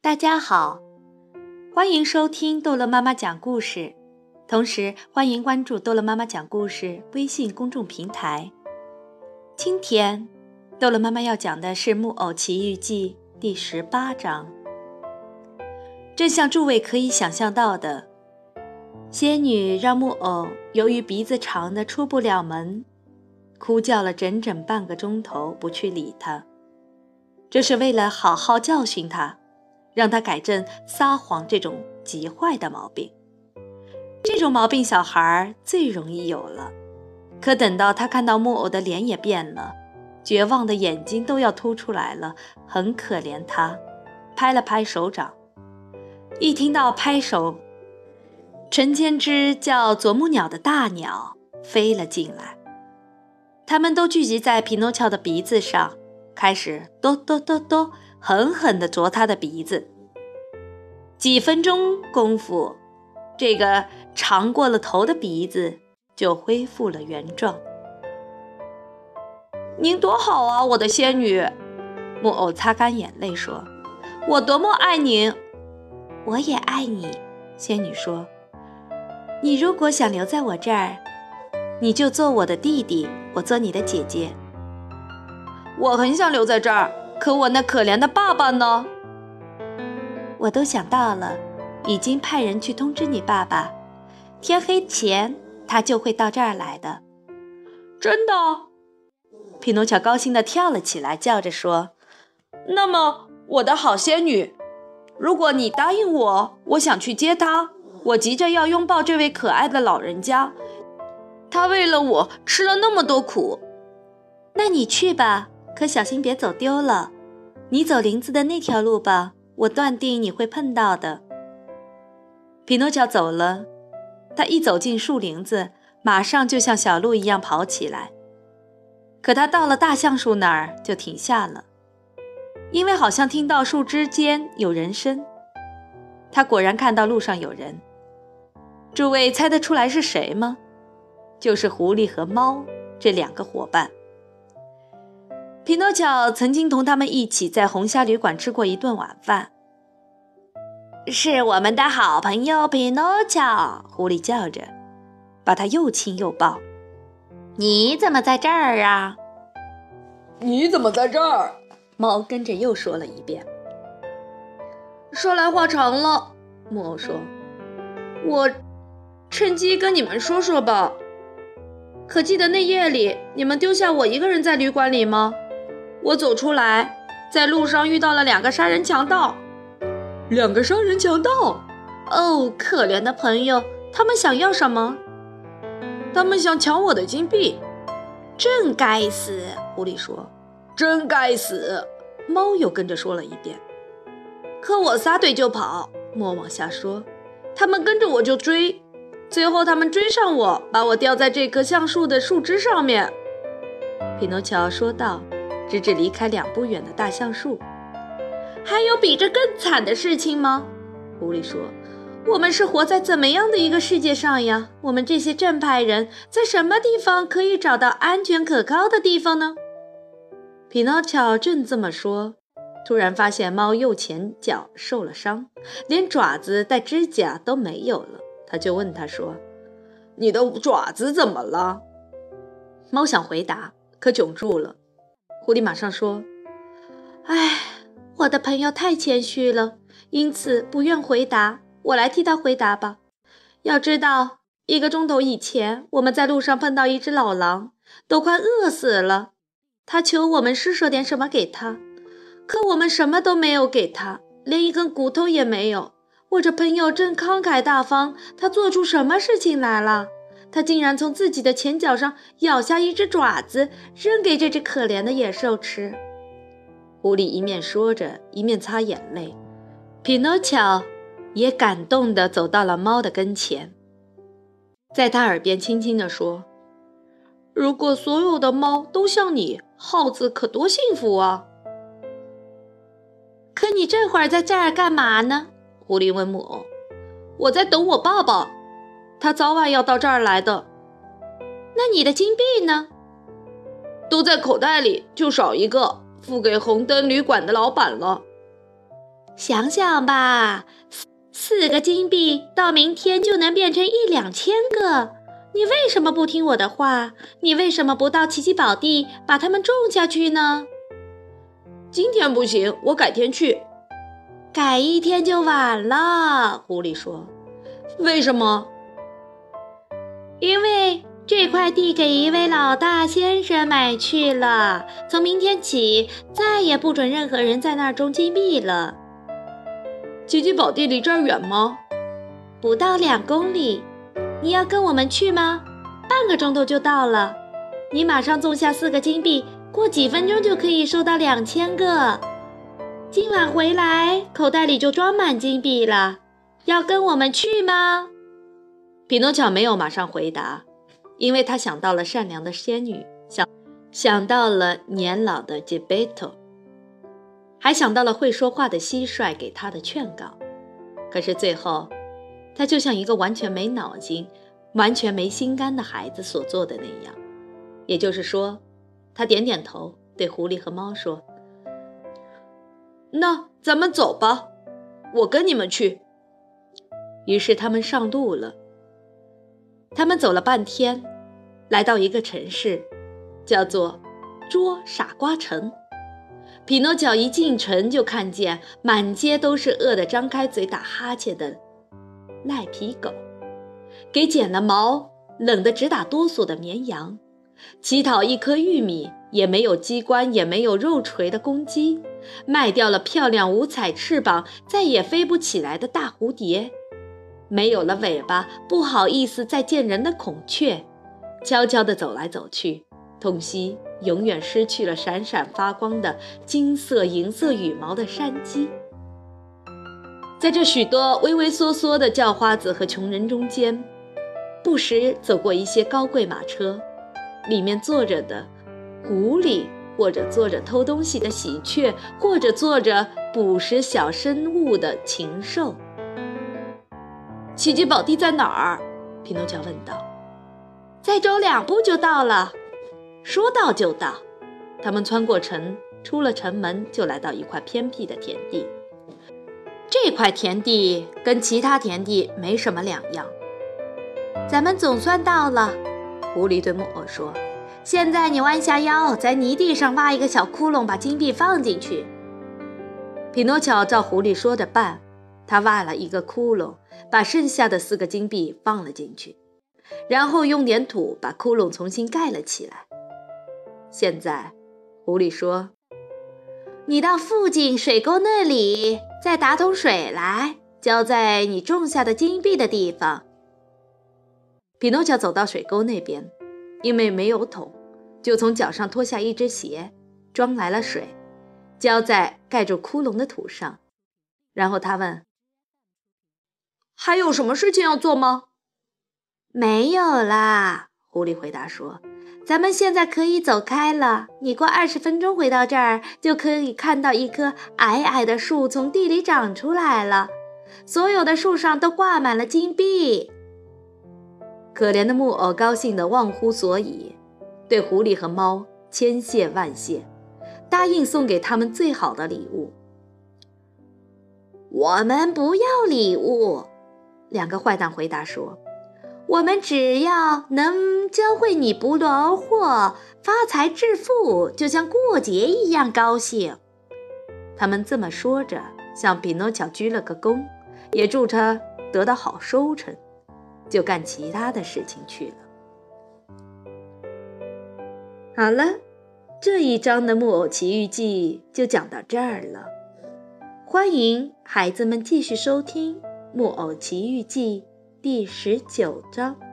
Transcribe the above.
大家好，欢迎收听逗乐妈妈讲故事，同时欢迎关注逗乐妈妈讲故事微信公众平台。今天，逗乐妈妈要讲的是《木偶奇遇记》第十八章。正像诸位可以想象到的，仙女让木偶由于鼻子长的出不了门，哭叫了整整半个钟头，不去理他。这是为了好好教训他。让他改正撒谎这种极坏的毛病。这种毛病小孩最容易有了。可等到他看到木偶的脸也变了，绝望的眼睛都要凸出来了，很可怜他，拍了拍手掌。一听到拍手，成千只叫啄木鸟的大鸟飞了进来，它们都聚集在匹诺乔的鼻子上，开始哆哆哆哆。狠狠地啄他的鼻子。几分钟功夫，这个长过了头的鼻子就恢复了原状。您多好啊，我的仙女！木偶擦干眼泪说：“我多么爱您！”我也爱你，仙女说：“你如果想留在我这儿，你就做我的弟弟，我做你的姐姐。”我很想留在这儿。可我那可怜的爸爸呢？我都想到了，已经派人去通知你爸爸，天黑前他就会到这儿来的。真的？匹诺乔高兴地跳了起来，叫着说：“那么，我的好仙女，如果你答应我，我想去接他。我急着要拥抱这位可爱的老人家，他为了我吃了那么多苦。那你去吧。”可小心别走丢了，你走林子的那条路吧，我断定你会碰到的。匹诺乔走了，他一走进树林子，马上就像小鹿一样跑起来。可他到了大橡树那儿就停下了，因为好像听到树枝间有人声。他果然看到路上有人。诸位猜得出来是谁吗？就是狐狸和猫这两个伙伴。匹诺乔曾经同他们一起在红虾旅馆吃过一顿晚饭。是我们的好朋友匹诺乔，狐狸叫着，把他又亲又抱。你怎么在这儿啊？你怎么在这儿？猫跟着又说了一遍。说来话长了，木偶说：“我趁机跟你们说说吧。可记得那夜里，你们丢下我一个人在旅馆里吗？”我走出来，在路上遇到了两个杀人强盗。两个杀人强盗？哦，可怜的朋友，他们想要什么？他们想抢我的金币。真该死！狐狸说。真该死！猫又跟着说了一遍。可我撒腿就跑。莫往下说。他们跟着我就追，最后他们追上我，把我吊在这棵橡树的树枝上面。匹诺乔说道。直至离开两步远的大橡树，还有比这更惨的事情吗？狐狸说：“我们是活在怎么样的一个世界上呀？我们这些正派人在什么地方可以找到安全可靠的地方呢？”匹诺乔正这么说，突然发现猫右前脚受了伤，连爪子带指甲都没有了。他就问他说：“你的爪子怎么了？”猫想回答，可窘住了。狐狸马上说：“哎，我的朋友太谦虚了，因此不愿回答。我来替他回答吧。要知道，一个钟头以前，我们在路上碰到一只老狼，都快饿死了。他求我们施舍点什么给他，可我们什么都没有给他，连一根骨头也没有。我这朋友真慷慨大方，他做出什么事情来了？”他竟然从自己的前脚上咬下一只爪子，扔给这只可怜的野兽吃。狐狸一面说着，一面擦眼泪。匹诺乔也感动地走到了猫的跟前，在他耳边轻轻地说：“如果所有的猫都像你，耗子可多幸福啊！”可你这会儿在这儿干嘛呢？狐狸问木偶。“我在等我爸爸。”他早晚要到这儿来的。那你的金币呢？都在口袋里，就少一个，付给红灯旅馆的老板了。想想吧，四个金币到明天就能变成一两千个。你为什么不听我的话？你为什么不到奇奇宝地把它们种下去呢？今天不行，我改天去。改一天就晚了。狐狸说：“为什么？因为这块地给一位老大先生买去了。从明天起，再也不准任何人在那儿种金币了。奇奇宝地离这儿远吗？不到两公里。”你要跟我们去吗？半个钟头就到了。你马上种下四个金币，过几分钟就可以收到两千个。今晚回来，口袋里就装满金币了。要跟我们去吗？匹诺乔没有马上回答，因为他想到了善良的仙女，想想到了年老的吉贝托，还想到了会说话的蟋蟀给他的劝告。可是最后。他就像一个完全没脑筋、完全没心肝的孩子所做的那样，也就是说，他点点头，对狐狸和猫说：“那咱们走吧，我跟你们去。”于是他们上路了。他们走了半天，来到一个城市，叫做捉傻瓜城。匹诺乔一进城就看见满街都是饿得张开嘴打哈欠的。赖皮狗，给剪了毛、冷得直打哆嗦的绵羊，乞讨一颗玉米也没有机关也没有肉锤的公鸡，卖掉了漂亮五彩翅膀再也飞不起来的大蝴蝶，没有了尾巴不好意思再见人的孔雀，悄悄地走来走去，痛惜永远失去了闪闪发光的金色银色羽毛的山鸡。在这许多畏畏缩缩的叫花子和穷人中间，不时走过一些高贵马车，里面坐着的狐狸，或者坐着偷东西的喜鹊，或者坐着捕食小生物的禽兽。奇迹宝地在哪儿？匹诺乔问道。再走两步就到了。说到就到。他们穿过城，出了城门，就来到一块偏僻的田地。这块田地跟其他田地没什么两样。咱们总算到了，狐狸对木偶说：“现在你弯下腰，在泥地上挖一个小窟窿，把金币放进去。”匹诺乔照狐狸说的办，他挖了一个窟窿，把剩下的四个金币放了进去，然后用点土把窟窿重新盖了起来。现在，狐狸说：“你到附近水沟那里。”再打桶水来，浇在你种下的金币的地方。匹诺乔走到水沟那边，因为没有桶，就从脚上脱下一只鞋，装来了水，浇在盖住窟窿的土上。然后他问：“还有什么事情要做吗？”“没有啦。”狐狸回答说。咱们现在可以走开了。你过二十分钟回到这儿，就可以看到一棵矮矮的树从地里长出来了。所有的树上都挂满了金币。可怜的木偶高兴得忘乎所以，对狐狸和猫千谢万谢，答应送给他们最好的礼物。我们不要礼物，两个坏蛋回答说。我们只要能教会你不劳而获、发财致富，就像过节一样高兴。他们这么说着，向匹诺乔鞠了个躬，也祝他得到好收成，就干其他的事情去了。好了，这一章的《木偶奇遇记》就讲到这儿了。欢迎孩子们继续收听《木偶奇遇记》。第十九章。